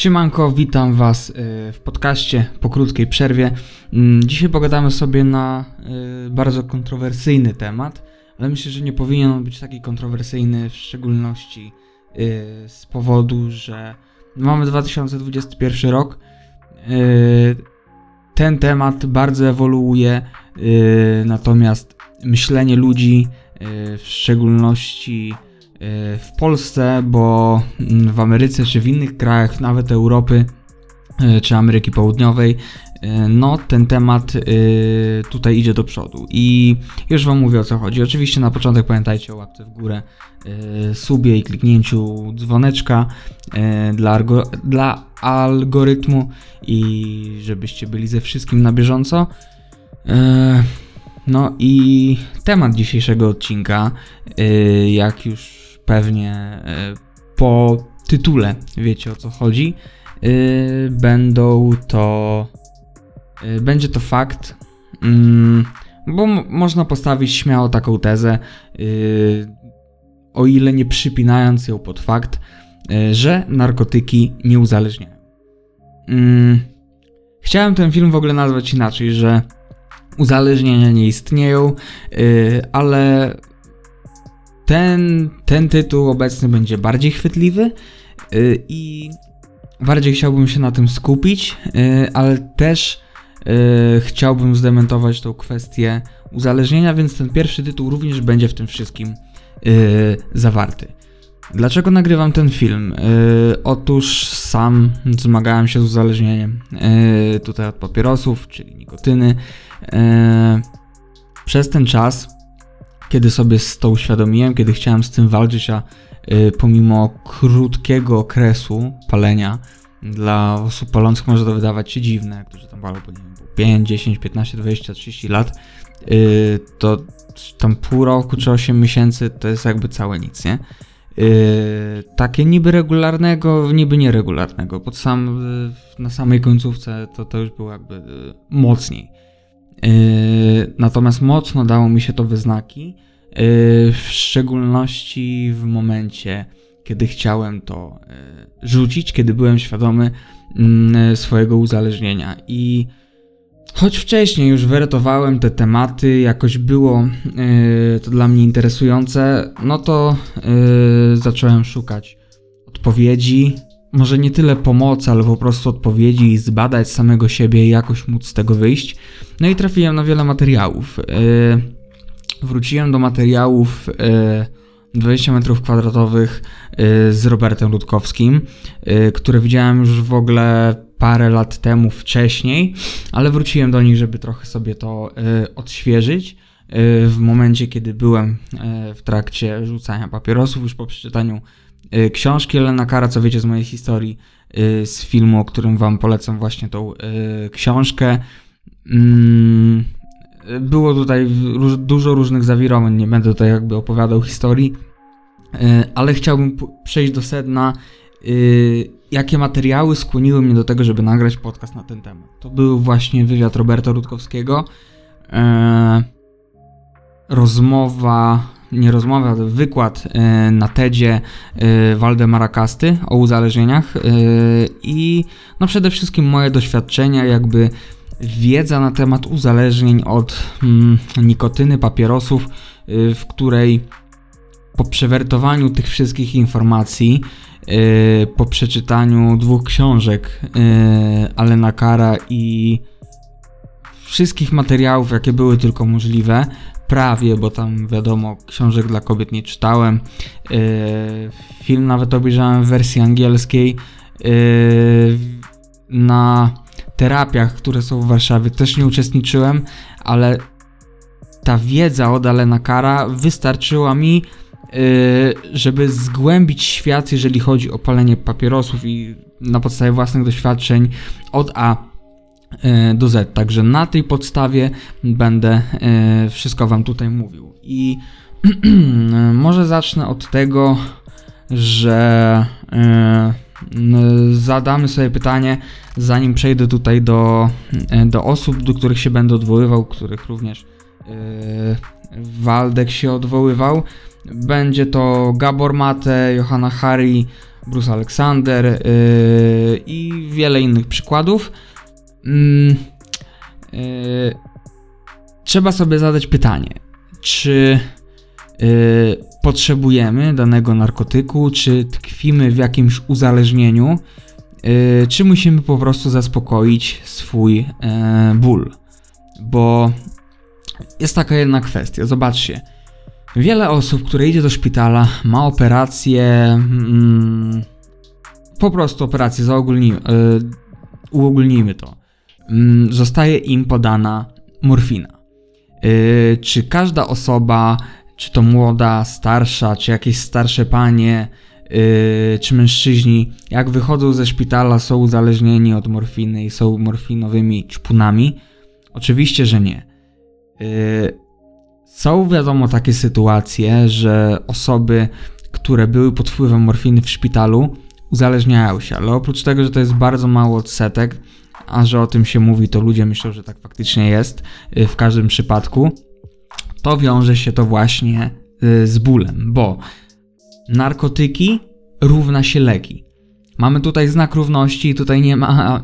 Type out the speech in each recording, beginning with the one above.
Siemanko, witam Was y, w podcaście po krótkiej przerwie. Mm, Dzisiaj pogadamy sobie na y, bardzo kontrowersyjny temat, ale myślę, że nie powinien on być taki kontrowersyjny, w szczególności y, z powodu, że mamy 2021 rok. Ten temat bardzo ewoluuje, natomiast myślenie ludzi, w szczególności w Polsce, bo mm, w Ameryce czy w innych krajach, nawet Europy y, czy Ameryki Południowej, y, no ten temat y, tutaj idzie do przodu. I już Wam mówię o co chodzi. Oczywiście na początek pamiętajcie o łapce w górę, y, subie i kliknięciu dzwoneczka y, dla, dla algorytmu i żebyście byli ze wszystkim na bieżąco. No i temat dzisiejszego odcinka, y, jak już pewnie y, po tytule wiecie o co chodzi, y, będą to. y, Będzie to fakt, mm, bo można postawić śmiało taką tezę, y, o ile nie przypinając ją pod fakt, że narkotyki nie uzależniają. Mm, Chciałem ten film w ogóle nazwać inaczej, że uzależnienia nie istnieją, ale ten, ten tytuł obecny będzie bardziej chwytliwy yy, i bardziej chciałbym się na tym skupić, yy, ale też yy, chciałbym zdementować tą kwestię uzależnienia, więc ten pierwszy tytuł również będzie w tym wszystkim zawarty. Dlaczego nagrywam ten film? Yy, otóż sam zmagałem się z uzależnieniem yy, tutaj od papierosów, czyli nikotyny. Yy, przez ten czas, kiedy sobie to uświadomiłem, kiedy chciałem z tym walczyć, a yy, pomimo krótkiego okresu palenia, dla osób palących może to wydawać się dziwne, którzy tam palą po nie wiem, po 5, 10, 15, 20, 30 lat, yy, to tam pół roku czy 8 miesięcy to jest jakby całe nic, nie? Yy, takie niby regularnego, niby nieregularnego. Pod sam, na samej końcówce to, to już było jakby yy, mocniej. Yy, natomiast mocno dało mi się to we znaki, yy, w szczególności w momencie, kiedy chciałem to yy, rzucić, kiedy byłem świadomy yy, swojego uzależnienia. I choć wcześniej już wertowałem te tematy, jakoś było to dla mnie interesujące, no to zacząłem szukać odpowiedzi. Może nie tyle pomocy, ale po prostu odpowiedzi i zbadać samego siebie i jakoś móc z tego wyjść. No i trafiłem na wiele materiałów. Yy, wróciłem do materiałów yy, 20 metrów kwadratowych yy, z Robertem Rutkowskim, yy, które widziałem już w ogóle parę lat temu wcześniej, ale wróciłem do nich, żeby trochę sobie to odświeżyć. W momencie, kiedy byłem w trakcie rzucania papierosów, już po przeczytaniu książki Elena Kara, co wiecie z mojej historii, yy, z filmu, o którym wam polecam właśnie tą yy, książkę. Mm, było tutaj dużo różnych zawirowań, nie będę tutaj jakby opowiadał historii, ale chciałbym przejść do sedna, jakie materiały skłoniły mnie do tego, żeby nagrać podcast na ten temat. To był właśnie wywiad Roberta Rutkowskiego, rozmowa, nie rozmowa, ale wykład yy, na TEDzie yy, Waldemara Kasty o uzależnieniach yy, i no przede wszystkim moje doświadczenia, jakby wiedza na temat uzależnień od mm, nikotyny, papierosów, w której po przewertowaniu tych wszystkich informacji, po przeczytaniu dwóch książek Alena Kara i wszystkich materiałów, jakie były tylko możliwe, prawie, bo tam wiadomo, książek dla kobiet nie czytałem. Yy, film nawet obejrzałem w wersji angielskiej. Yy, na terapiach, które są w Warszawie, też nie uczestniczyłem, ale ta wiedza od Alena Kara wystarczyła mi, yy, żeby zgłębić świat, jeżeli chodzi o palenie papierosów i na podstawie własnych doświadczeń od A do Z. Także na tej podstawie będę yy, wszystko Wam tutaj mówił. I może zacznę od tego, że yy, zadamy sobie pytanie, zanim przejdę tutaj do, do osób, do których się będę odwoływał, których również Waldek się odwoływał. Będzie to Gabor Mate, Johanna Hari, Bruce Alexander i wiele innych przykładów. Yy, yy, trzeba sobie zadać pytanie, czy yy, potrzebujemy danego narkotyku, czy tkwimy w jakimś uzależnieniu, yy, czy musimy po prostu zaspokoić swój yy, ból. Bo jest taka jedna kwestia. Zobaczcie. Wiele osób, które idzie do szpitala, ma operację, mm, po prostu operację, zaogólnijmy, yy, uogólnijmy to. Yy, zostaje im podana morfina. Yy, czy każda osoba, czy to młoda, starsza, czy jakieś starsze panie, yy, czy mężczyźni, jak wychodzą ze szpitala, są uzależnieni od morfiny i są morfinowymi czpunami? Oczywiście, że nie. Yy, są wiadomo takie sytuacje, że osoby, które były pod wpływem morfiny w szpitalu, uzależniają się, ale oprócz tego, że to jest bardzo mało odsetek, a że o tym się mówi, to ludzie myślą, że tak faktycznie jest yy, w każdym przypadku, to wiąże się to właśnie yy, z bólem, bo narkotyki równa się leki. Mamy tutaj znak równości i tutaj nie ma,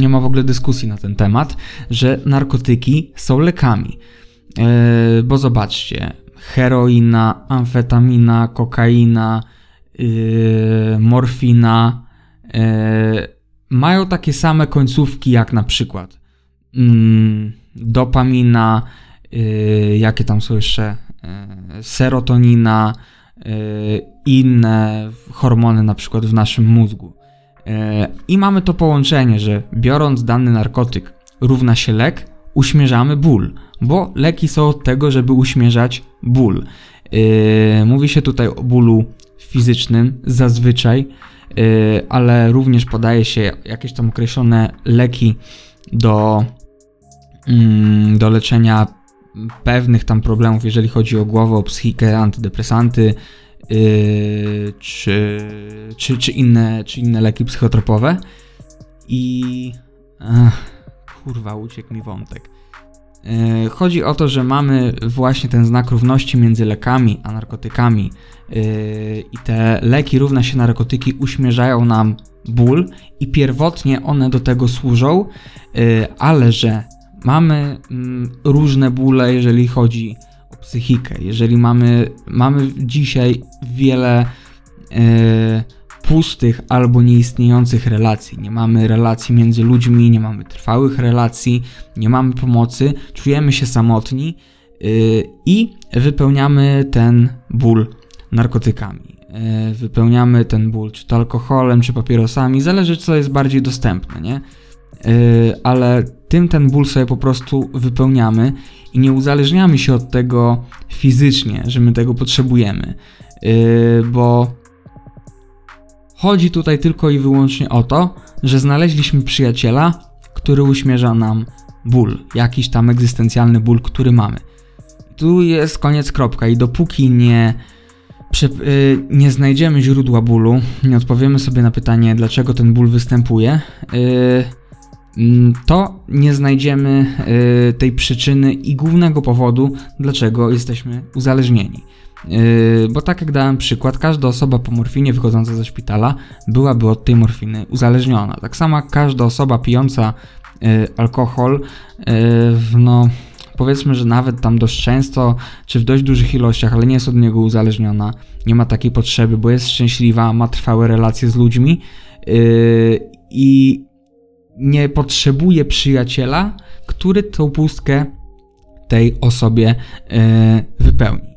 nie ma w ogóle dyskusji na ten temat, że narkotyki są lekami. Yy, bo zobaczcie, heroina, amfetamina, kokaina, yy, morfina yy, mają takie same końcówki jak na przykład yy, dopamina, yy, jakie tam są jeszcze, yy, serotonina, inne hormony na przykład w naszym mózgu. I mamy to połączenie, że biorąc dany narkotyk równa się lek, uśmierzamy ból, bo leki są od tego, żeby uśmierzać ból. Yy, mówi się tutaj o bólu fizycznym zazwyczaj, ale również podaje się jakieś tam określone leki do, yy, do leczenia pewnych tam problemów, jeżeli chodzi o głowę, o psychikę, antydepresanty yy, czy, czy, czy, inne, czy inne leki psychotropowe. I. Ach, kurwa, uciekł mi wątek. E, chodzi o to, że mamy właśnie ten znak równości między lekami a narkotykami. E, i te leki równa się narkotyki uśmierzają nam ból i pierwotnie one do tego służą, e, ale że mamy mm, różne bóle, jeżeli chodzi o psychikę, jeżeli mamy, mamy dzisiaj wiele pustych albo nieistniejących relacji. Nie mamy relacji między ludźmi, nie mamy trwałych relacji, nie mamy pomocy, czujemy się samotni yy, i wypełniamy ten ból narkotykami. Yy, wypełniamy ten ból czy to alkoholem, czy papierosami, zależy co jest bardziej dostępne, nie? Yy, ale tym ten ból sobie po prostu wypełniamy i nie uzależniamy się od tego fizycznie, że my tego potrzebujemy, yy, bo Chodzi tutaj tylko i wyłącznie o to, że znaleźliśmy przyjaciela, który uśmierza nam ból, jakiś tam egzystencjalny ból, który mamy. Tu jest koniec kropka i dopóki nie, yy, nie znajdziemy źródła bólu, nie odpowiemy sobie na pytanie, dlaczego ten ból występuje, yy, to nie znajdziemy yy, tej przyczyny i głównego powodu, dlaczego jesteśmy uzależnieni. Yy, bo tak jak dałem przykład, każda osoba po morfinie wychodząca ze szpitala byłaby od tej morfiny uzależniona. Tak samo każda osoba pijąca yy, alkohol, yy, no powiedzmy, że nawet tam dość często, czy w dość dużych ilościach, ale nie jest od niego uzależniona, nie ma takiej potrzeby, bo jest szczęśliwa, ma trwałe relacje z ludźmi i nie potrzebuje przyjaciela, który tą pustkę tej osobie wypełni.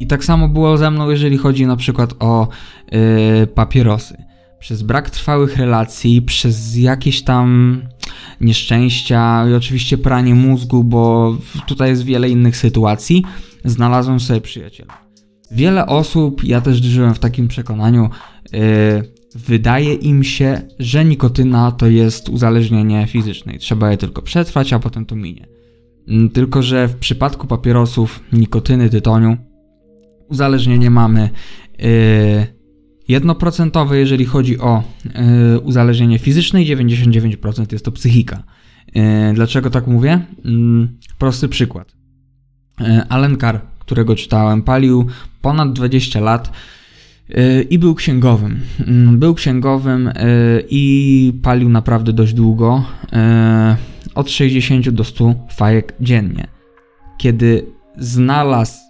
I tak samo było ze mną, jeżeli chodzi na przykład o yy, papierosy. Przez brak trwałych relacji, przez jakieś tam nieszczęścia i oczywiście pranie mózgu, bo tutaj jest wiele innych sytuacji, znalazłem sobie przyjaciela. Wiele osób, ja też żyłem w takim przekonaniu, yy, wydaje im się, że nikotyna to jest uzależnienie fizyczne i trzeba je tylko przetrwać, a potem to minie. Tylko, że w przypadku papierosów, nikotyny, tytoniu, uzależnienie mamy y, jednoprocentowe, jeżeli chodzi o y, uzależnienie fizyczne i 99% jest to psychika. Y, dlaczego tak mówię? Mm, prosty przykład. Alan Carr, którego czytałem, palił ponad 20 lat I był księgowym. Yy, Był księgowym i palił naprawdę dość długo. Od 60 do 100 fajek dziennie. Kiedy znalazł mm,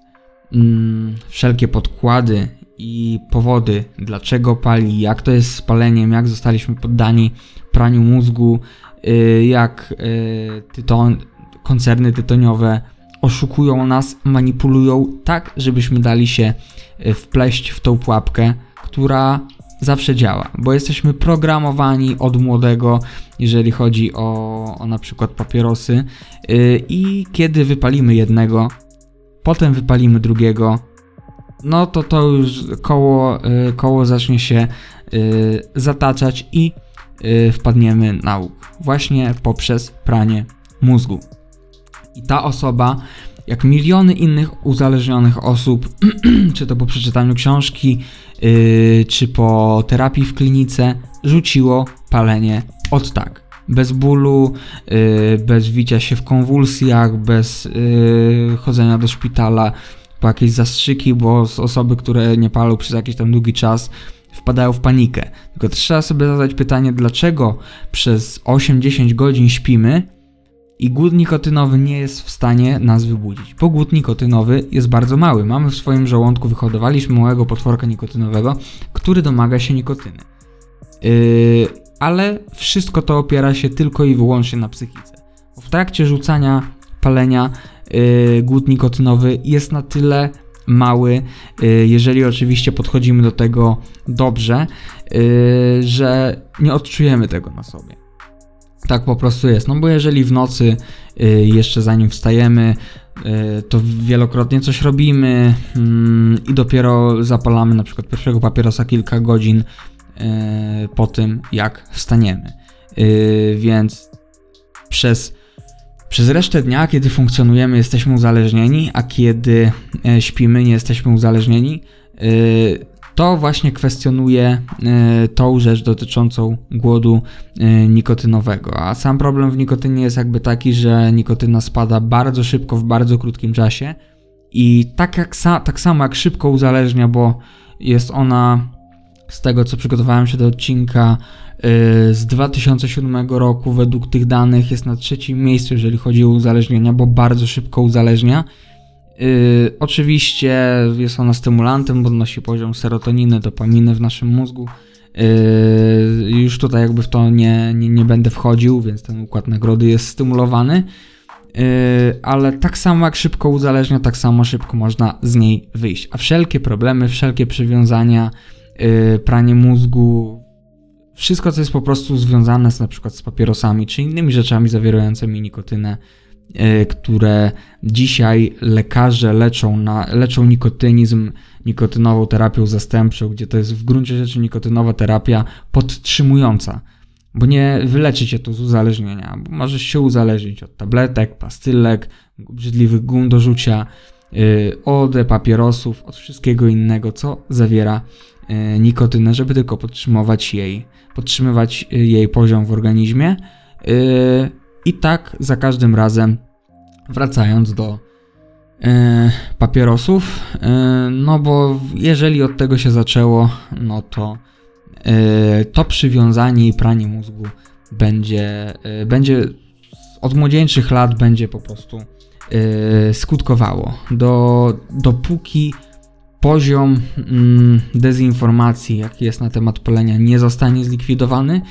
wszelkie podkłady i powody, dlaczego pali, jak to jest z paleniem, jak zostaliśmy poddani praniu mózgu, yy, jak yy, tyton, koncerny tytoniowe oszukują nas, manipulują tak, żebyśmy dali się yy, wpleść w tą pułapkę, która zawsze działa, bo jesteśmy programowani od młodego, jeżeli chodzi o, o na przykład papierosy i kiedy wypalimy jednego, potem wypalimy drugiego, no to to już koło, y, koło zacznie się y, zataczać i y, wpadniemy na łuk. Właśnie poprzez pranie mózgu. I ta osoba, jak miliony innych uzależnionych osób, czy to po przeczytaniu książki, czy po terapii w klinice, rzuciło palenie od tak. Bez bólu, y, bez wicia się w konwulsjach, bez y, chodzenia do szpitala, po jakieś zastrzyki, bo osoby, które nie palą przez jakiś tam długi czas, wpadają w panikę. Tylko trzeba sobie zadać pytanie, dlaczego przez 8-10 godzin śpimy i głód nikotynowy nie jest w stanie nas wybudzić. Bo głód nikotynowy jest bardzo mały. Mamy w swoim żołądku, wyhodowaliśmy małego potworka nikotynowego, który domaga się nikotyny. Yy, ale wszystko to opiera się tylko i wyłącznie na psychice. W trakcie rzucania palenia yy, głód nikotynowy jest na tyle mały, yy, jeżeli oczywiście podchodzimy do tego dobrze, yy, że nie odczujemy tego na sobie. Tak po prostu jest. No bo jeżeli w nocy yy, jeszcze zanim wstajemy, yy, to wielokrotnie coś robimy mm, i dopiero zapalamy na przykład pierwszego papierosa kilka godzin yy, po tym, jak wstaniemy. Yy, więc przez, przez resztę dnia, kiedy funkcjonujemy, jesteśmy uzależnieni, a kiedy e, śpimy, nie jesteśmy uzależnieni. To właśnie kwestionuje e, tą rzecz dotyczącą głodu e, nikotynowego. A sam problem w nikotynie jest jakby taki, że nikotyna spada bardzo szybko w bardzo krótkim czasie i tak, jak sa, tak samo jak szybko uzależnia, bo jest ona z tego co przygotowałem się do odcinka e, z 2007 roku, według tych danych jest na trzecim miejscu, jeżeli chodzi o uzależnienia, bo bardzo szybko uzależnia. Yy, oczywiście jest ona stymulantem, podnosi poziom serotoniny, dopaminy w naszym mózgu. Yy, już tutaj jakby w to nie, nie, nie będę wchodził, więc ten układ nagrody jest stymulowany. Ale tak samo jak szybko uzależnia, tak samo szybko można z niej wyjść. A wszelkie problemy, wszelkie przywiązania, pranie mózgu, wszystko co jest po prostu związane z na przykład z papierosami czy innymi rzeczami zawierającymi nikotynę, y, które dzisiaj lekarze leczą, na, leczą nikotynizm nikotynową terapią zastępczą, gdzie to jest w gruncie rzeczy nikotynowa terapia podtrzymująca. Bo nie wyleczy cię to z uzależnienia, bo możesz się uzależnić od tabletek, pastylek, brzydliwych gum do rzucia, y, od papierosów, od wszystkiego innego, co zawiera y, nikotynę, żeby tylko podtrzymywać jej, podtrzymywać y, jej poziom w organizmie. Y, I tak za każdym razem wracając do papierosów, no bo jeżeli od tego się zaczęło, no to to przywiązanie i pranie mózgu będzie, będzie od młodzieńczych lat będzie po prostu e, skutkowało. Do, dopóki poziom mm, dezinformacji, jaki jest na temat palenia, nie zostanie zlikwidowany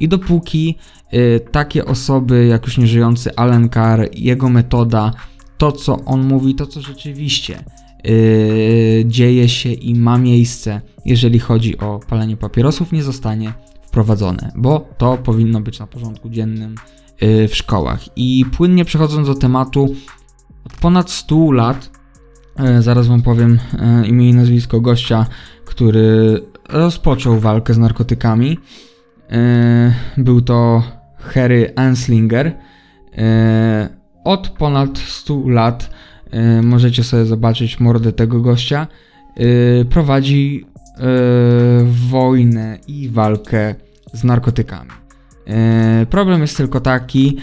i dopóki y, takie osoby jak już nieżyjący Alan Carr, jego metoda, to co on mówi, to co rzeczywiście y, dzieje się i ma miejsce, jeżeli chodzi o palenie papierosów, nie zostanie wprowadzone, bo to powinno być na porządku dziennym y, w szkołach. I płynnie przechodząc do tematu, ponad 100 lat, y, zaraz wam powiem y, imię i nazwisko gościa, który rozpoczął walkę z narkotykami. E, Był to Harry Anslinger. E, Od ponad 100 lat e, możecie sobie zobaczyć mordę tego gościa. E, Prowadzi e, wojnę i walkę z narkotykami. E, Problem jest tylko taki,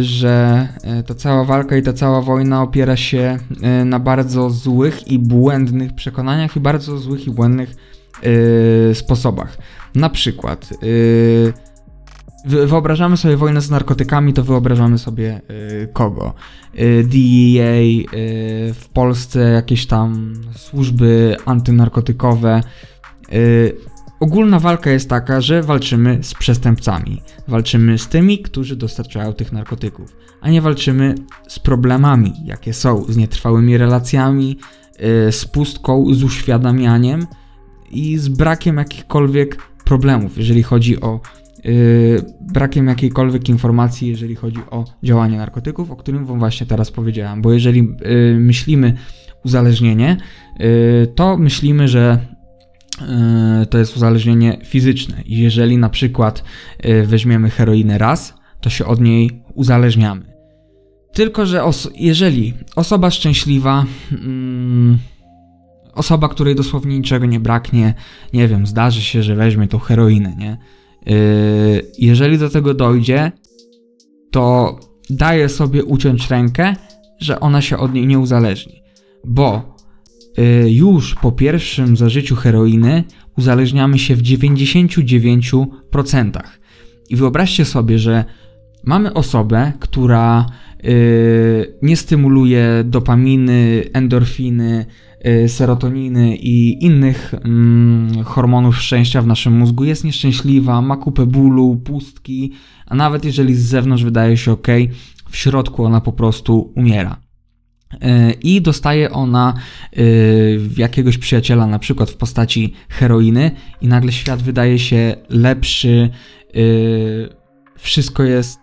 że y, ta cała walka i ta cała wojna opiera się y, na bardzo złych i błędnych przekonaniach i bardzo złych i błędnych y, sposobach. Na przykład, y, wy- wyobrażamy sobie wojnę z narkotykami, to wyobrażamy sobie y, kogo? Y, DEA, y, w Polsce jakieś tam służby antynarkotykowe. Ogólna walka jest taka, że walczymy z przestępcami. Walczymy z tymi, którzy dostarczają tych narkotyków, a nie walczymy z problemami, jakie są, z nietrwałymi relacjami, y, z pustką, z uświadamianiem i z brakiem jakichkolwiek problemów, jeżeli chodzi o y, brakiem jakiejkolwiek informacji, jeżeli chodzi o działanie narkotyków, o którym wam właśnie teraz powiedziałem. Bo jeżeli y, myślimy uzależnienie, y, to myślimy, że to jest uzależnienie fizyczne. Jeżeli na przykład y, weźmiemy heroinę raz, to się od niej uzależniamy. Tylko, że jeżeli osoba szczęśliwa, mm, osoba, której dosłownie niczego nie braknie, nie wiem, zdarzy się, że weźmie tą heroinę, nie? Yy, jeżeli do tego dojdzie, to daje sobie uciąć rękę, że ona się od niej nie uzależni. Bo już po pierwszym zażyciu heroiny uzależniamy się w 99%. I wyobraźcie sobie, że mamy osobę, która yy, nie stymuluje dopaminy, endorfiny, yy, serotoniny i innych mm, hormonów szczęścia w naszym mózgu, jest nieszczęśliwa, ma kupę bólu, pustki, a nawet jeżeli z zewnątrz wydaje się ok, w środku ona po prostu umiera. Yy, I dostaje ona yy, jakiegoś przyjaciela, na przykład w postaci heroiny, i nagle świat wydaje się lepszy, yy, wszystko jest,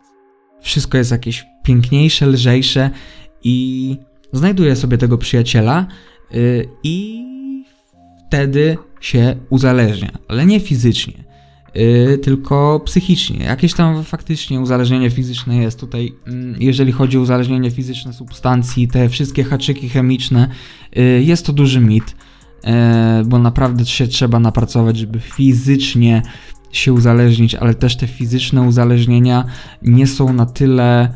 wszystko jest jakieś piękniejsze, lżejsze, i znajduje sobie tego przyjaciela, i wtedy się uzależnia, ale nie fizycznie, yy, tylko psychicznie. Jakieś tam faktycznie uzależnienie fizyczne jest tutaj, mm, jeżeli chodzi o uzależnienie fizyczne substancji, te wszystkie haczyki chemiczne, yy, jest to duży mit, yy, bo naprawdę się trzeba napracować, żeby fizycznie się uzależnić, ale też te fizyczne uzależnienia nie są na tyle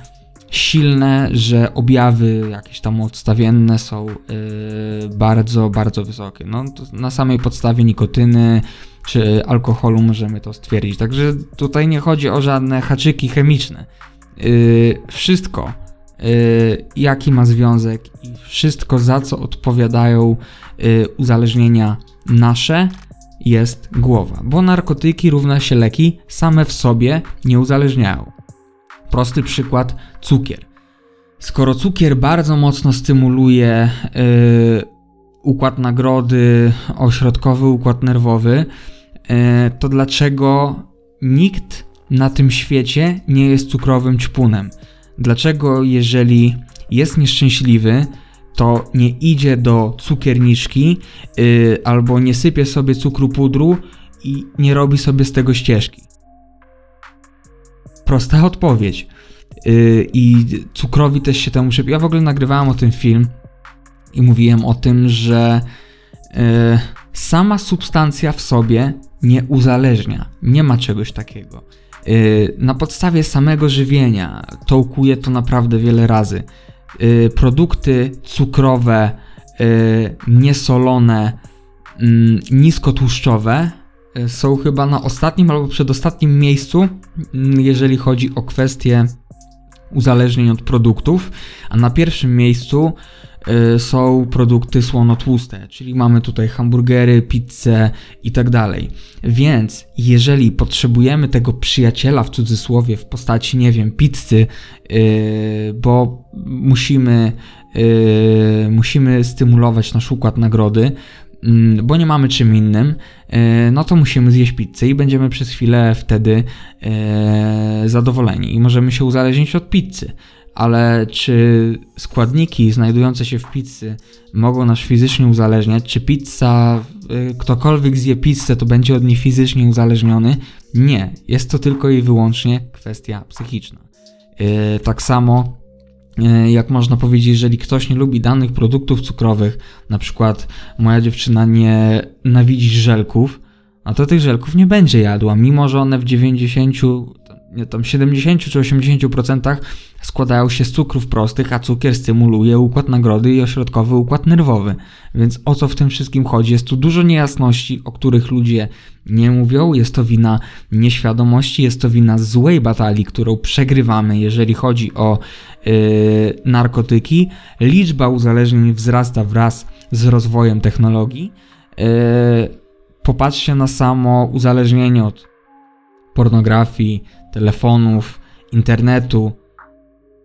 silne, że objawy jakieś tam odstawienne są yy, bardzo, bardzo wysokie. No, na samej podstawie nikotyny czy alkoholu możemy to stwierdzić. Także tutaj nie chodzi o żadne haczyki chemiczne. Yy, wszystko, yy, jaki ma związek i wszystko, za co odpowiadają yy, uzależnienia nasze, jest głowa. Bo narkotyki równa się leki same w sobie nie uzależniają. Prosty przykład cukier. Skoro cukier bardzo mocno stymuluje yy, układ nagrody, ośrodkowy układ nerwowy, yy, to dlaczego nikt na tym świecie nie jest cukrowym ćpunem? Dlaczego, jeżeli jest nieszczęśliwy, to nie idzie do cukierniczki yy, albo nie sypie sobie cukru pudru i nie robi sobie z tego ścieżki? Prosta odpowiedź. Yy, I cukrowi też się temu przyp... Ja w ogóle nagrywałem o tym film i mówiłem o tym, że yy, sama substancja w sobie nie uzależnia. Nie ma czegoś takiego. Yy, na podstawie samego żywienia tołkuje to naprawdę wiele razy. Yy, produkty cukrowe, niesolone, yy, niskotłuszczowe są chyba na ostatnim albo przedostatnim miejscu, yy, jeżeli chodzi o kwestie uzależnień od produktów, a na pierwszym miejscu są produkty słonotłuste, czyli mamy tutaj hamburgery, pizzę i tak dalej. Więc jeżeli potrzebujemy tego przyjaciela w cudzysłowie w postaci, nie wiem, pizzy, y, bo musimy, y, musimy stymulować nasz układ nagrody, mm, bo nie mamy czym innym, y, no to musimy zjeść pizzę i będziemy przez chwilę wtedy y, zadowoleni i możemy się uzależnić od pizzy. Ale czy składniki znajdujące się w pizzy mogą nas fizycznie uzależniać? Czy pizza, y, ktokolwiek zje pizzę, to będzie od niej fizycznie uzależniony? Nie, jest to tylko i wyłącznie kwestia psychiczna. Y, tak samo y, jak można powiedzieć, jeżeli ktoś nie lubi danych produktów cukrowych, na przykład moja dziewczyna nie nawidzi żelków, no to tych żelków nie będzie jadła, mimo że one w 90, nie, tam 70 czy 80% składają się z cukrów prostych, a cukier stymuluje układ nagrody i ośrodkowy układ nerwowy. Więc o co w tym wszystkim chodzi? Jest tu dużo niejasności, o których ludzie nie mówią. Jest to wina nieświadomości, jest to wina złej batalii, którą przegrywamy, jeżeli chodzi o yy, narkotyki. Liczba uzależnień wzrasta wraz z rozwojem technologii. Yy, popatrzcie na samo uzależnienie od pornografii, telefonów, internetu,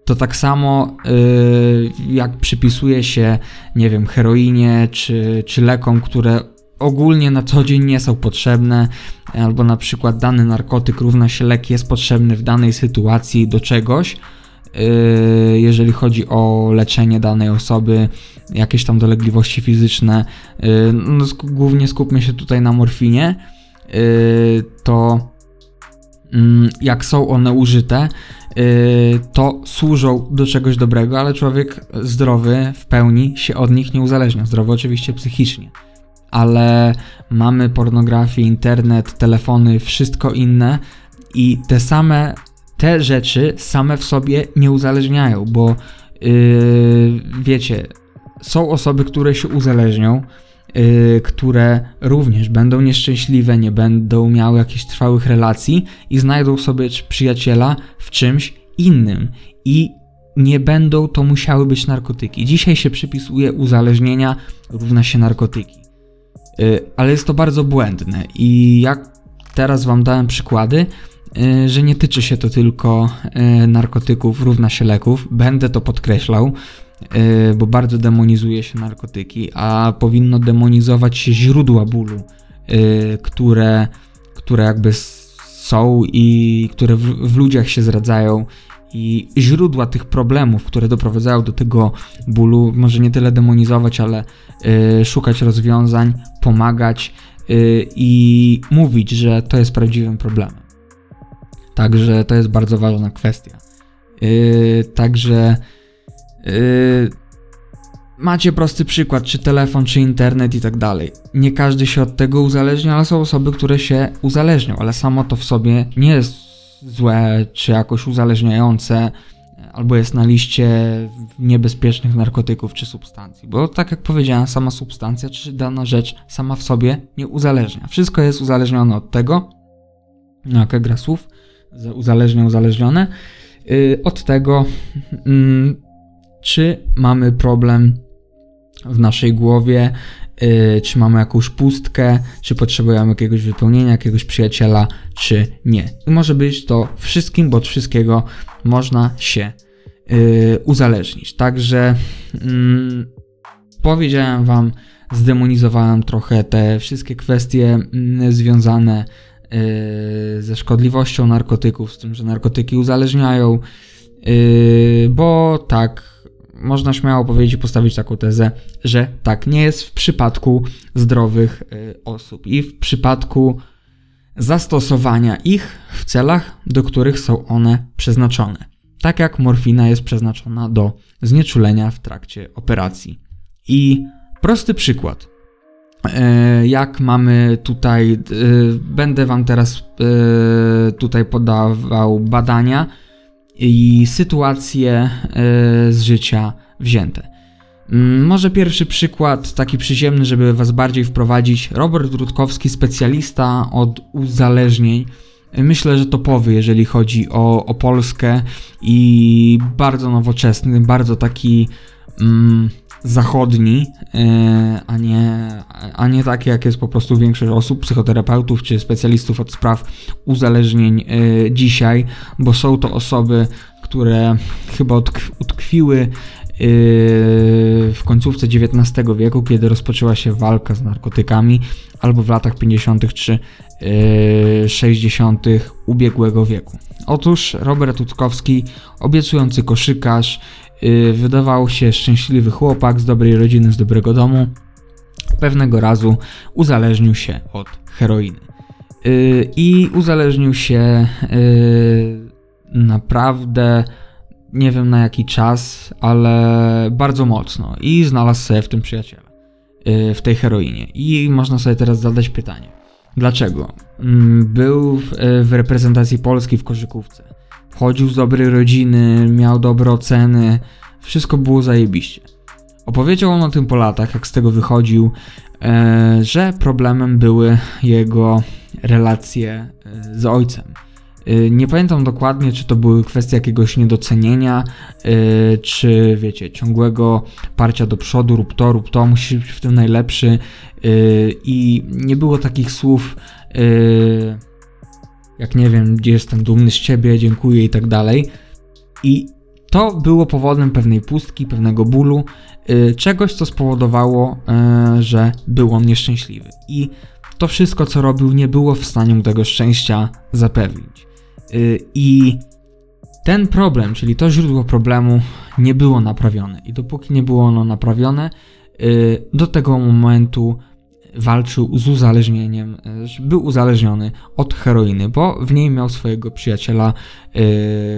to tak samo yy, jak przypisuje się, nie wiem, heroinie czy, czy lekom, które ogólnie na co dzień nie są potrzebne, albo na przykład dany narkotyk równa się lek jest potrzebny w danej sytuacji do czegoś, yy, jeżeli chodzi o leczenie danej osoby, jakieś tam dolegliwości fizyczne, yy, no, głównie skupmy się tutaj na morfinie, yy, to jak są one użyte, y, to służą do czegoś dobrego, ale człowiek zdrowy w pełni się od nich nie uzależnia. Zdrowy oczywiście psychicznie. Ale mamy pornografię, internet, telefony, wszystko inne i te same te rzeczy same w sobie nie uzależniają, bo yy, wiecie, są osoby, które się uzależnią, które również będą nieszczęśliwe, nie będą miały jakichś trwałych relacji i znajdą sobie przyjaciela w czymś innym i nie będą to musiały być narkotyki. Dzisiaj się przypisuje uzależnienia równa się narkotyki. Y, ale jest to bardzo błędne i jak teraz wam dałem przykłady, y, że nie tyczy się to tylko narkotyków równa się leków, będę to podkreślał, bo bardzo demonizuje się narkotyki, a powinno demonizować się źródła bólu, e, które, które jakby są i które w, w ludziach się zradzają i źródła tych problemów, które doprowadzają do tego bólu, może nie tyle demonizować, ale y, szukać rozwiązań, pomagać y, i mówić, że to jest prawdziwym problemem. Także to jest bardzo ważna kwestia. Y, także Yy, macie prosty przykład, czy telefon, czy internet i tak dalej. Nie każdy się od tego uzależnia, ale są osoby, które się uzależnią, ale samo to w sobie nie jest złe, czy jakoś uzależniające, albo jest na liście niebezpiecznych narkotyków czy substancji. Bo tak jak powiedziałem, sama substancja czy dana rzecz sama w sobie nie uzależnia. Wszystko jest uzależnione od tego, jaka gra słów, uzależnia, uzależnione, yy, od tego, yy, czy mamy problem w naszej głowie, yy, czy mamy jakąś pustkę, czy potrzebujemy jakiegoś wypełnienia, jakiegoś przyjaciela, czy nie. I może być to wszystkim, bo od wszystkiego można się yy, uzależnić. Także yy, powiedziałem Wam, zdemonizowałem trochę te wszystkie kwestie mm, związane y, ze szkodliwością narkotyków, z tym, że narkotyki uzależniają, y, bo tak można śmiało powiedzieć i postawić taką tezę, że tak nie jest w przypadku zdrowych y, osób i w przypadku zastosowania ich w celach, do których są one przeznaczone. Tak jak morfina jest przeznaczona do znieczulenia w trakcie operacji. I prosty przykład. Y, jak mamy tutaj, y, będę Wam teraz tutaj podawał badania, i sytuacje e, z życia wzięte. Mm, może pierwszy przykład, taki przyziemny, żeby Was bardziej wprowadzić. Robert Rutkowski, specjalista od uzależnień. Myślę, że topowy, jeżeli chodzi o, o Polskę i bardzo nowoczesny, bardzo taki mm, zachodni, e, a nie, a nie takie, jak jest po prostu większość osób, psychoterapeutów czy specjalistów od spraw uzależnień e, dzisiaj, bo są to osoby, które chyba utkwiły e, w końcówce XIX wieku, kiedy rozpoczęła się walka z narkotykami, albo w latach 50. czy 60. ubiegłego wieku. Otóż Robert Utkowski, obiecujący koszykarz, wydawał się szczęśliwy chłopak z dobrej rodziny, z dobrego domu. Pewnego razu uzależnił się od heroiny. Y, I uzależnił się y, naprawdę nie wiem na jaki czas, ale bardzo mocno i znalazł sobie w tym przyjaciela, w tej heroinie. I można sobie teraz zadać pytanie, Dlaczego? Mm, był w reprezentacji Polski w koszykówce. Chodził z dobrej rodziny, miał dobre oceny, wszystko było zajebiście. Opowiedział on o tym po latach, jak z tego wychodził, e, że problemem były jego relacje e, z ojcem. E, nie pamiętam dokładnie, czy to były kwestie jakiegoś niedocenienia, czy wiecie, ciągłego parcia do przodu, rób to, rób to, musisz być w tym najlepszy. I nie było takich słów, jak nie wiem, gdzie jestem dumny z ciebie, dziękuję i tak dalej. I to było powodem pewnej pustki, pewnego bólu, y, czegoś, co spowodowało, y, że był on nieszczęśliwy. I to wszystko, co robił, nie było w stanie mu tego szczęścia zapewnić. Y, I ten problem, czyli to źródło problemu, nie było naprawione. I dopóki nie było ono naprawione, do tego momentu walczył z uzależnieniem, e, był uzależniony od heroiny, bo w niej miał swojego przyjaciela, yy,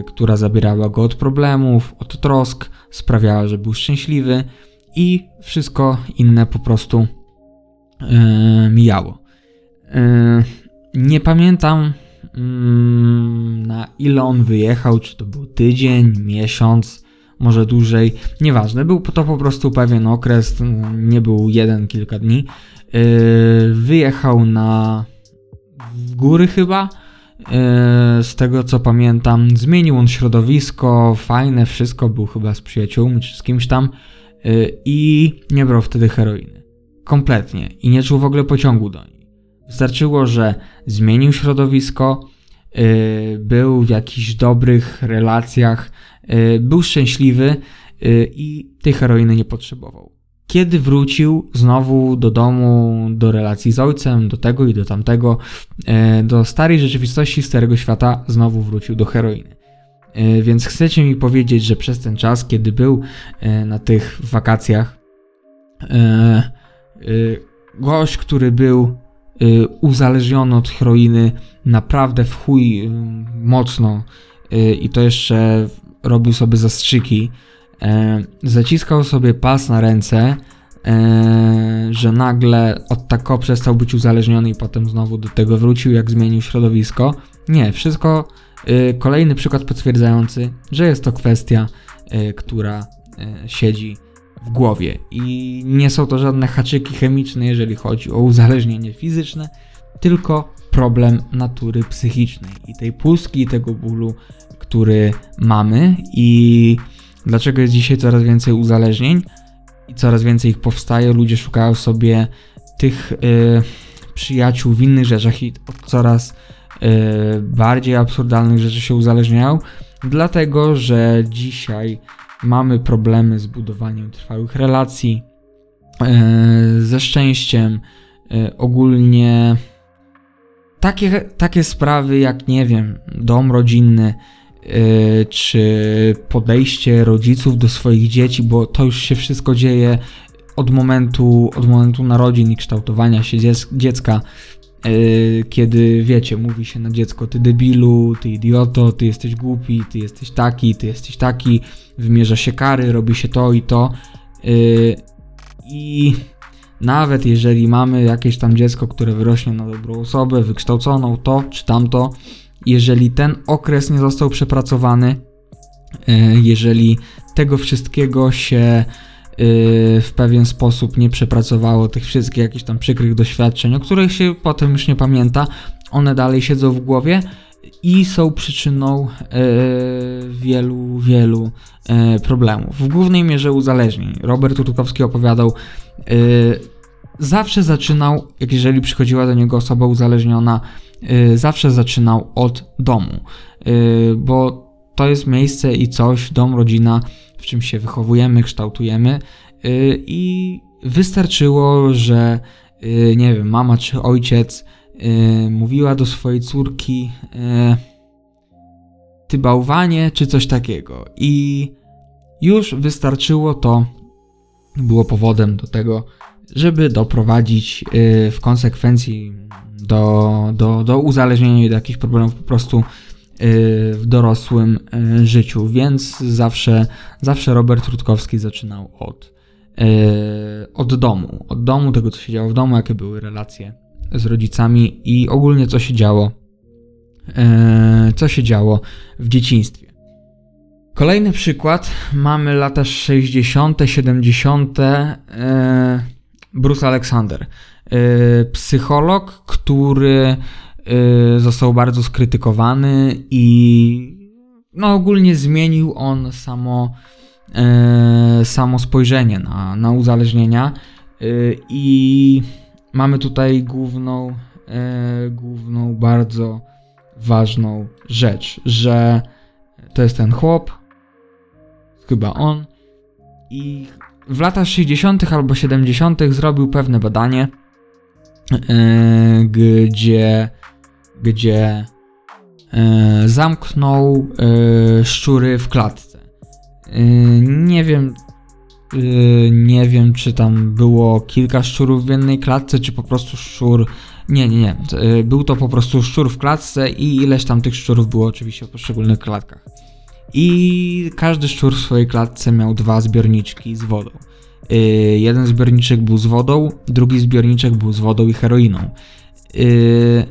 która zabierała go od problemów, od trosk, sprawiała, że był szczęśliwy i wszystko inne po prostu yy, mijało. Yy, nie pamiętam mm, na ile on wyjechał, czy to był tydzień, miesiąc, może dłużej, nieważne. Był to po prostu pewien okres, nie był jeden, kilka dni. Yy, wyjechał na góry chyba. Yy, z tego co pamiętam, zmienił on środowisko, fajne, wszystko, był chyba z przyjaciółmi czy z kimś tam yy, i nie brał wtedy heroiny. Kompletnie. I nie czuł w ogóle pociągu do niej. Wystarczyło, że zmienił środowisko, był w jakichś dobrych relacjach, był szczęśliwy i tej heroiny nie potrzebował kiedy wrócił znowu do domu, do relacji z ojcem, do tego i do tamtego, e, do starej rzeczywistości, starego świata, znowu wrócił do heroiny. E, więc chcecie mi powiedzieć, że przez ten czas, kiedy był e, na tych wakacjach, gość, który był uzależniony od heroiny naprawdę w chuj mocno i to jeszcze robił sobie zastrzyki, e, zaciskał sobie pas na ręce, e, że nagle od tako przestał być uzależniony i potem znowu do tego wrócił, jak zmienił środowisko. Nie, wszystko e, kolejny przykład potwierdzający, że jest to kwestia, e, która e, siedzi w głowie i nie są to żadne haczyki chemiczne, jeżeli chodzi o uzależnienie fizyczne, tylko problem natury psychicznej i tej pustki, i tego bólu, który mamy i Dlaczego jest dzisiaj coraz więcej uzależnień i coraz więcej ich powstaje? Ludzie szukają sobie tych y, przyjaciół w innych rzeczach i od coraz y, bardziej absurdalnych rzeczy się uzależniają, dlatego że dzisiaj mamy problemy z budowaniem trwałych relacji, y, ze szczęściem, ogólnie takie, takie sprawy jak, nie wiem, dom rodzinny, czy podejście rodziców do swoich dzieci, bo to już się wszystko dzieje od momentu, od momentu narodzin i kształtowania się dziecka, y, kiedy wiecie, mówi się na dziecko ty debilu, ty idioto, ty jesteś głupi, ty jesteś taki, ty jesteś taki, wymierza się kary, robi się to i to. Y, I nawet jeżeli mamy jakieś tam dziecko, które wyrośnie na dobrą osobę, wykształconą, to czy tamto, jeżeli ten okres nie został przepracowany, e, jeżeli tego wszystkiego się e, w pewien sposób nie przepracowało, tych wszystkich jakichś tam przykrych doświadczeń, o których się potem już nie pamięta, one dalej siedzą w głowie i są przyczyną e, wielu, wielu problemów. W głównej mierze uzależnień. Robert Rutkowski opowiadał, zawsze zaczynał, jeżeli przychodziła do niego osoba uzależniona, zawsze zaczynał od domu, y, bo to jest miejsce i coś, dom, rodzina, w czym się wychowujemy, kształtujemy. Y, i wystarczyło, że nie wiem, mama czy ojciec mówiła do swojej córki ty bałwanie, czy coś takiego? I już wystarczyło to, było powodem do tego, żeby doprowadzić w konsekwencji do, do, do uzależnienia i do jakichś problemów po prostu y, w dorosłym y, życiu, więc zawsze, zawsze Robert Rutkowski zaczynał od, y, od domu, od domu, tego co się działo w domu, jakie były relacje z rodzicami i ogólnie co się działo, co się działo w dzieciństwie. Kolejny przykład, mamy lata 60., 70., e, Bruce Alexander. E, psycholog, który e, został bardzo skrytykowany i no ogólnie zmienił on samo, e, samo spojrzenie na, na uzależnienia i mamy tutaj główną, główną, bardzo ważną rzecz, że to jest ten chłop, chyba on, i w latach 60. albo 70. zrobił pewne badanie, e, gdzie, gdzie e, zamknął e, szczury w klatce. E, nie wiem, e, nie wiem, czy tam było kilka szczurów w jednej klatce, czy po prostu szczur. Nie, nie, nie. E, Był to po prostu szczur w klatce i ileś tam tych szczurów było oczywiście w poszczególnych klatkach. I każdy szczur w swojej klatce miał dwa zbiorniczki z wodą. Yy, jeden zbiorniczek był z wodą, drugi zbiorniczek był z wodą i heroiną. Yy,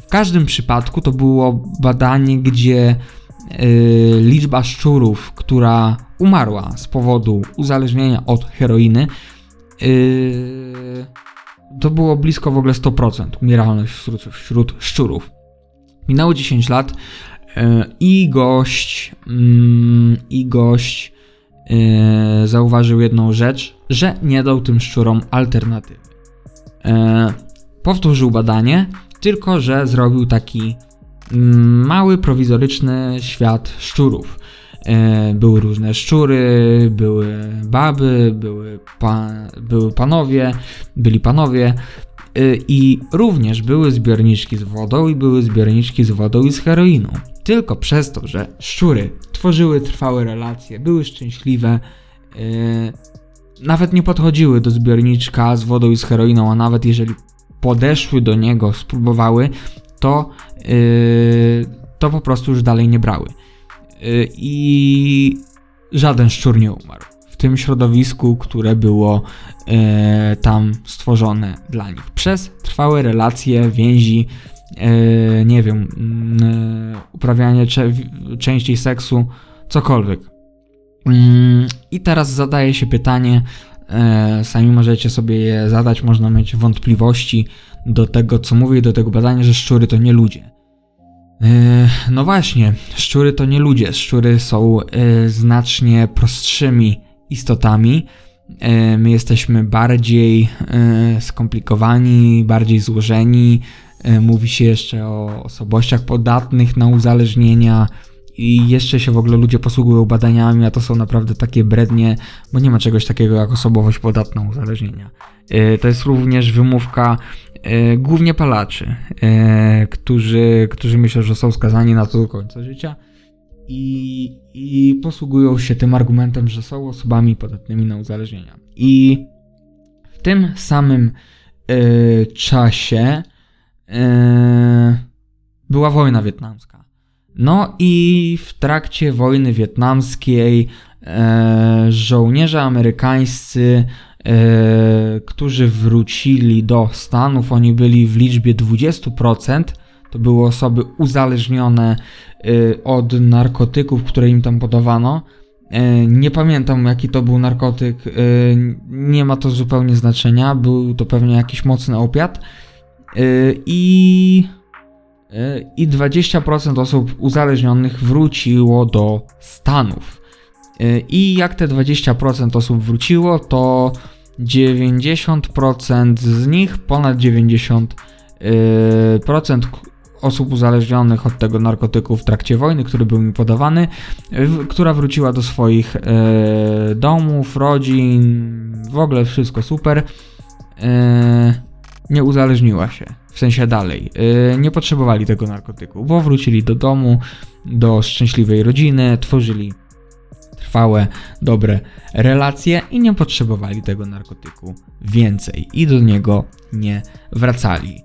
w każdym przypadku to było badanie, gdzie yy, liczba szczurów, która umarła z powodu uzależnienia od heroiny, yy, to było blisko w ogóle 100% umieralność wśród, wśród szczurów. Minęło 10 lat i gość, mm, i gość e, zauważył jedną rzecz, że nie dał tym szczurom alternatywy. E, powtórzył badanie, tylko że zrobił taki mm, mały, prowizoryczny świat szczurów. E, Były różne szczury, były baby, były, pa, były panowie, byli panowie. I również były zbiorniczki z wodą i były zbiorniczki z wodą i z heroiną. Tylko przez to, że szczury tworzyły trwałe relacje, były szczęśliwe, yy, nawet nie podchodziły do zbiorniczka z wodą i z heroiną, a nawet jeżeli podeszły do niego, spróbowały, to, yy, to po prostu już dalej nie brały. Yy, I żaden szczur nie umarł w tym środowisku, które było e, tam stworzone dla nich. Przez trwałe relacje, więzi, nie wiem, mm, uprawianie częściej seksu, cokolwiek. Mm, I teraz zadaje się pytanie, e, sami możecie sobie je zadać, można mieć wątpliwości do tego, co mówię, do tego badania, że szczury to nie ludzie. E, No właśnie, szczury to nie ludzie. Szczury są e, znacznie prostszymi istotami. My jesteśmy bardziej skomplikowani, bardziej złożeni. E, Mówi się jeszcze o osobowościach podatnych na uzależnienia. I jeszcze się w ogóle ludzie posługują badaniami, a to są naprawdę takie brednie, bo nie ma czegoś takiego jak osobowość podatna uzależnienia. E, To jest również wymówka e, głównie palaczy, którzy, którzy myślą, że są skazani na to do końca życia i, i posługują się tym argumentem, że są osobami podatnymi na uzależnienia. I w tym samym czasie była wojna wietnamska. No i w trakcie wojny wietnamskiej e, żołnierze amerykańscy, e, którzy wrócili do Stanów, oni byli w liczbie 20%. To były osoby uzależnione od narkotyków, które im tam podawano. Nie pamiętam jaki to był narkotyk, nie ma to zupełnie znaczenia. Był to pewnie jakiś mocny opiat. E, I e, i 20% osób uzależnionych wróciło do Stanów. E, I jak te 20% osób wróciło, to 90% z nich, ponad 90% e, procent k- osób uzależnionych od tego narkotyku w trakcie wojny, który był mi podawany, która wróciła do swoich domów, rodzin, w ogóle wszystko super. Nie uzależniła się, w sensie dalej. Yy, nie potrzebowali tego narkotyku, bo wrócili do domu, do szczęśliwej rodziny, tworzyli trwałe, dobre relacje i nie potrzebowali tego narkotyku więcej i do niego nie wracali.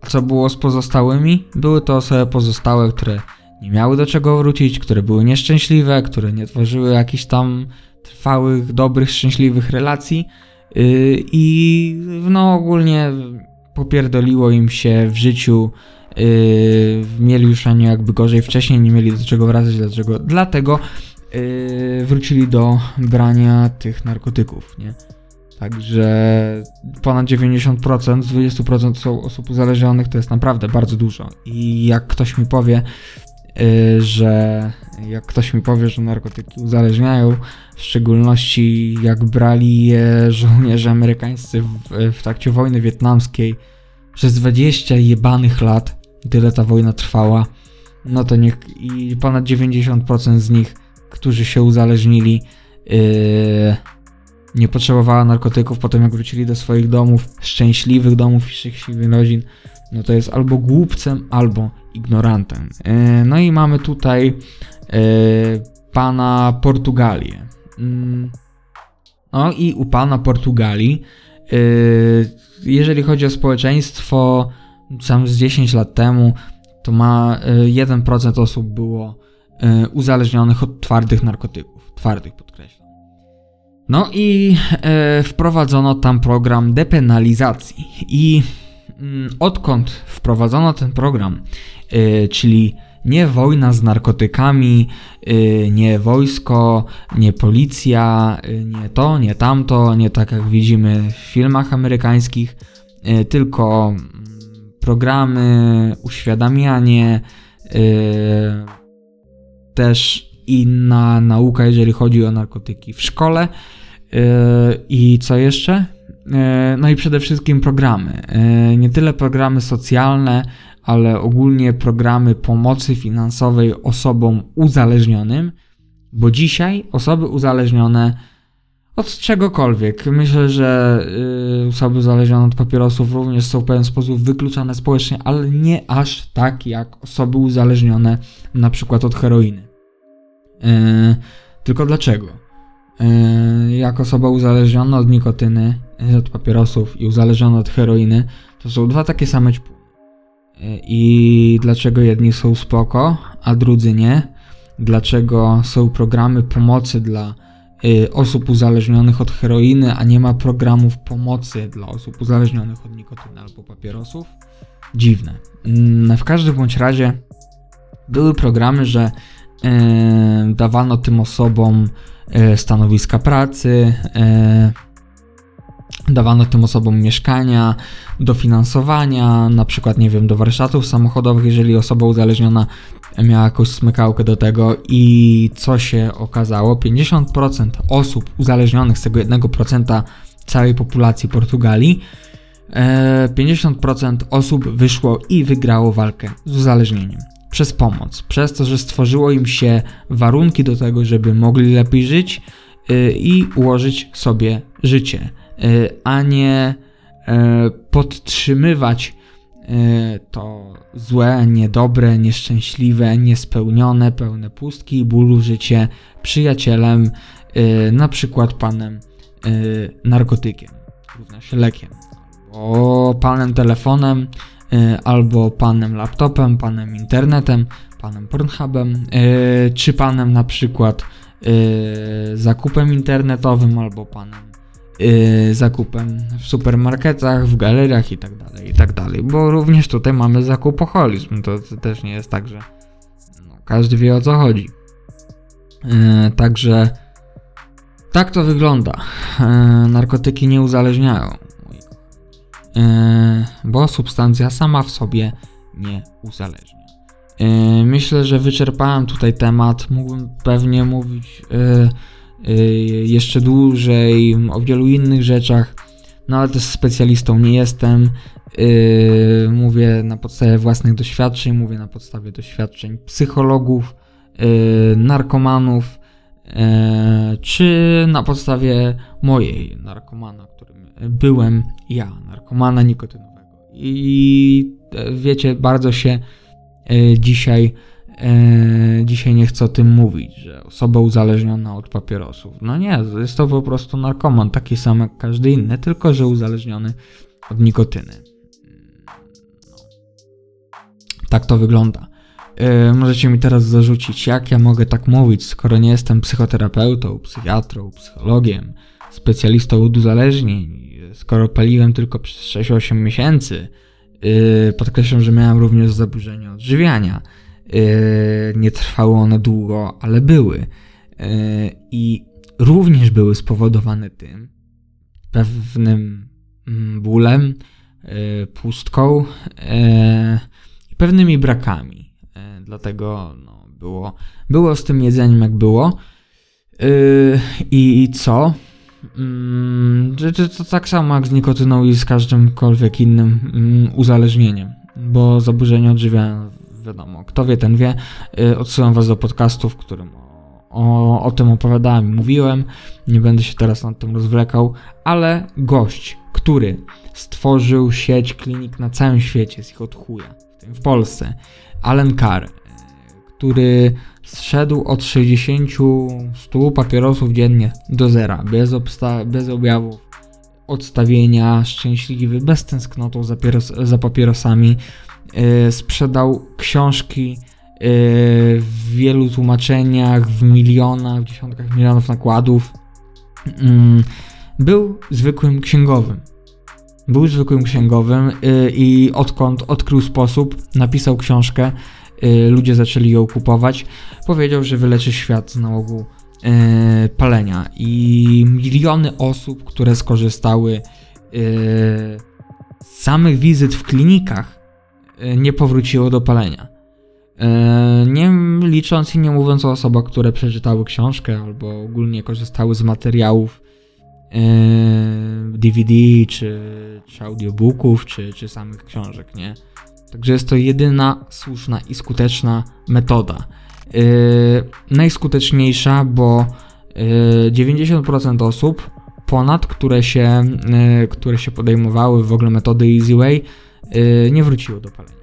A co było z pozostałymi? Były to osoby pozostałe, które nie miały do czego wrócić, które były nieszczęśliwe, które nie tworzyły jakichś tam trwałych, dobrych, szczęśliwych relacji. Yy, I no ogólnie popierdoliło im się w życiu, yy, mieli już a nie jakby gorzej wcześniej, nie mieli do czego wracać, dlaczego? Dlatego yy, wrócili do brania tych narkotyków, nie? Także ponad 90% z 20% są osób uzależnionych, to jest naprawdę bardzo dużo. I jak ktoś mi powie, że jak ktoś mi powie, że narkotyki uzależniają, w szczególności jak brali je żołnierze amerykańscy w, w trakcie wojny wietnamskiej przez 20 jebanych lat, tyle ta wojna trwała, no to niech i ponad 90% z nich, którzy się uzależnili, yy, nie potrzebowała narkotyków, potem jak wrócili do swoich domów, szczęśliwych domów i szczęśliwych rodzin, no to jest albo głupcem, albo ignorantem. Yy, no i mamy tutaj yy, pana Portugalię. Mm. No i u pana Portugalii, yy, jeżeli chodzi o społeczeństwo, sam z 10 lat temu, to ma 1% yy, osób było uzależnionych od twardych narkotyków. Twardych podkreślam. No i wprowadzono tam program depenalizacji. I odkąd wprowadzono ten program, czyli nie wojna z narkotykami, y, nie wojsko, nie policja, y, nie to, nie tamto, nie tak jak widzimy w filmach amerykańskich, y, tylko mm, programy, uświadamianie, też inna nauka, jeżeli chodzi o narkotyki w szkole. I co jeszcze? No i przede wszystkim programy. Nie tyle programy socjalne, ale ogólnie programy pomocy finansowej osobom uzależnionym, bo dzisiaj osoby uzależnione od czegokolwiek. Myślę, że y, osoby uzależnione od papierosów również są w pewien sposób wykluczane społecznie, ale nie aż tak jak osoby uzależnione na przykład od heroiny. Y, tylko dlaczego? Jak osoba uzależniona od nikotyny, od papierosów i uzależniona od heroiny, to są dwa takie same ćpuły i dlaczego jedni są spoko, a drudzy nie. Dlaczego są programy pomocy dla y, osób uzależnionych od heroiny, a nie ma programów pomocy dla osób uzależnionych od nikotyny albo papierosów? Dziwne. Mm, w każdym bądź razie były programy, że y, dawano tym osobom stanowiska pracy, dawano tym osobom mieszkania, dofinansowania, na przykład, nie wiem, do warsztatów samochodowych, jeżeli osoba uzależniona miała jakąś smykałkę do tego i co się okazało, 50% osób uzależnionych z tego 1% całej populacji Portugalii 50% e, osób wyszło i wygrało walkę z uzależnieniem przez pomoc, przez to, że stworzyło im się warunki do tego, żeby mogli lepiej żyć e, i ułożyć sobie życie. E, a nie e, podtrzymywać e, to złe, niedobre, nieszczęśliwe, niespełnione, pełne pustki i bólu życie przyjacielem, na przykład panem narkotykiem, równa się lekiem, albo panem telefonem, albo panem laptopem, panem internetem, panem Pornhubem, czy panem na przykład zakupem internetowym, albo panem yy, zakupem w supermarketach, w galeriach i tak dalej, i tak dalej. Bo również tutaj mamy zakupoholizm. To, to też nie jest tak, że no, każdy wie o co chodzi. Yy, także tak to wygląda. Yy, narkotyki nie uzależniają. Yy, bo substancja sama w sobie nie uzależnia. Yy, myślę, że wyczerpałem tutaj temat. Mógłbym pewnie mówić Y, jeszcze dłużej, o wielu innych rzeczach, no ale też specjalistą nie jestem. Y, mówię na podstawie własnych doświadczeń, mówię na podstawie doświadczeń psychologów, y, narkomanów, czy na podstawie mojej narkomana, którym byłem ja, narkomana nikotynowego. I wiecie, bardzo się dzisiaj dzisiaj nie chcę o tym mówić, że osoba uzależniona od papierosów. No nie, jest to po prostu narkoman, taki sam jak każdy inny, tylko że uzależniony od nikotyny. No. Tak to wygląda. E, możecie mi teraz zarzucić, jak ja mogę tak mówić, skoro nie jestem psychoterapeutą, psychiatrą, psychologiem, specjalistą od uzależnień, skoro paliłem tylko przez 6-8 miesięcy, yy, podkreślam, że miałem również zaburzenia odżywiania. Yy, nie trwały one długo, ale były. Yy, I również były spowodowane tym, pewnym mm, bólem, yy, pustką i pewnymi brakami. Dlatego no, było, było z tym jedzeniem jak było. I co? Yy, to, to tak samo jak z nikotyną i z każdymkolwiek innym yy, uzależnieniem, bo zaburzenia odżywiania, wiadomo, kto wie, ten wie. Yy, odsyłam Was do podcastu, w którym o, o tym opowiadałem mówiłem. Nie będę się teraz nad tym rozwlekał, ale gość, który stworzył sieć klinik na całym świecie, jest ich od chuja, w tym w Polsce, Alan Carr, który zszedł od 60 100 papierosów dziennie do zera, bez, obsta- bez objawów odstawienia, szczęśliwy, bez tęsknoty za, za papierosami. Yy, sprzedał książki yy, w wielu tłumaczeniach, w milionach, w dziesiątkach milionów nakładów. Yy, był zwykłym księgowym. Był zwykłym księgowym yy, i odkąd odkrył sposób, napisał książkę, ludzie zaczęli ją kupować, powiedział, że wyleczy świat z nałogu palenia i miliony osób, które skorzystały z samych wizyt w klinikach, nie powróciło do palenia. Nie licząc i nie mówiąc o osobach, które przeczytały książkę albo ogólnie korzystały z materiałów DVD, czy, czy audiobooków, czy, czy samych książek, nie? Także jest to jedyna słuszna i skuteczna metoda. Najskuteczniejsza, bo yy, 90% osób ponad, które się, yy, które się podejmowały w ogóle metody Easy Way, yy, nie wróciło do palenia.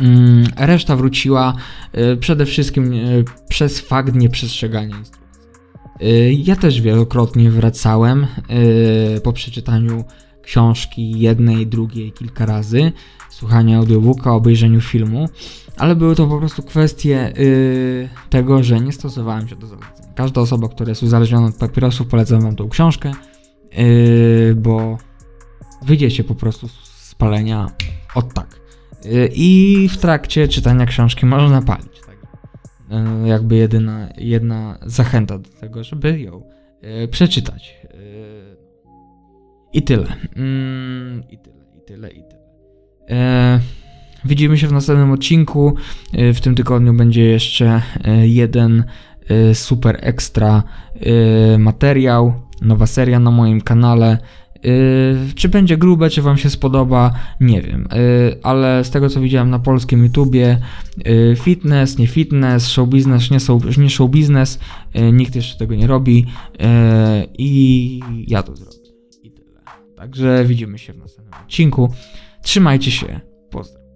Yy, reszta wróciła yy, przede wszystkim przez fakt nieprzestrzegania instrukcji. Ja też wielokrotnie wracałem po przeczytaniu książki jednej, drugiej kilka razy, słuchania audiobooka, obejrzeniu filmu, ale były to po prostu kwestie yy, tego, że nie stosowałem się do zaleceń. Każda osoba, która jest uzależniona od papierosów, polecam wam tą książkę, yy, bo wyjdziecie po prostu z palenia od tak. Yy, I w trakcie czytania książki można palić. Tak? Yy, jakby jedyna, jedna zachęta do tego, żeby ją yy, przeczytać. I tyle. Mm, I tyle, i tyle, i tyle. E, widzimy się w następnym odcinku. E, w tym tygodniu będzie jeszcze e, jeden e, super ekstra materiał, nowa seria na moim kanale. Czy będzie grube, czy Wam się spodoba, nie wiem, ale z tego co widziałem na polskim YouTubie, fitness, nie fitness, show business, nie, show, nie show business, nikt jeszcze tego nie robi i ja to zrobię. Także widzimy się w następnym odcinku. Trzymajcie się. Pozdrawiam.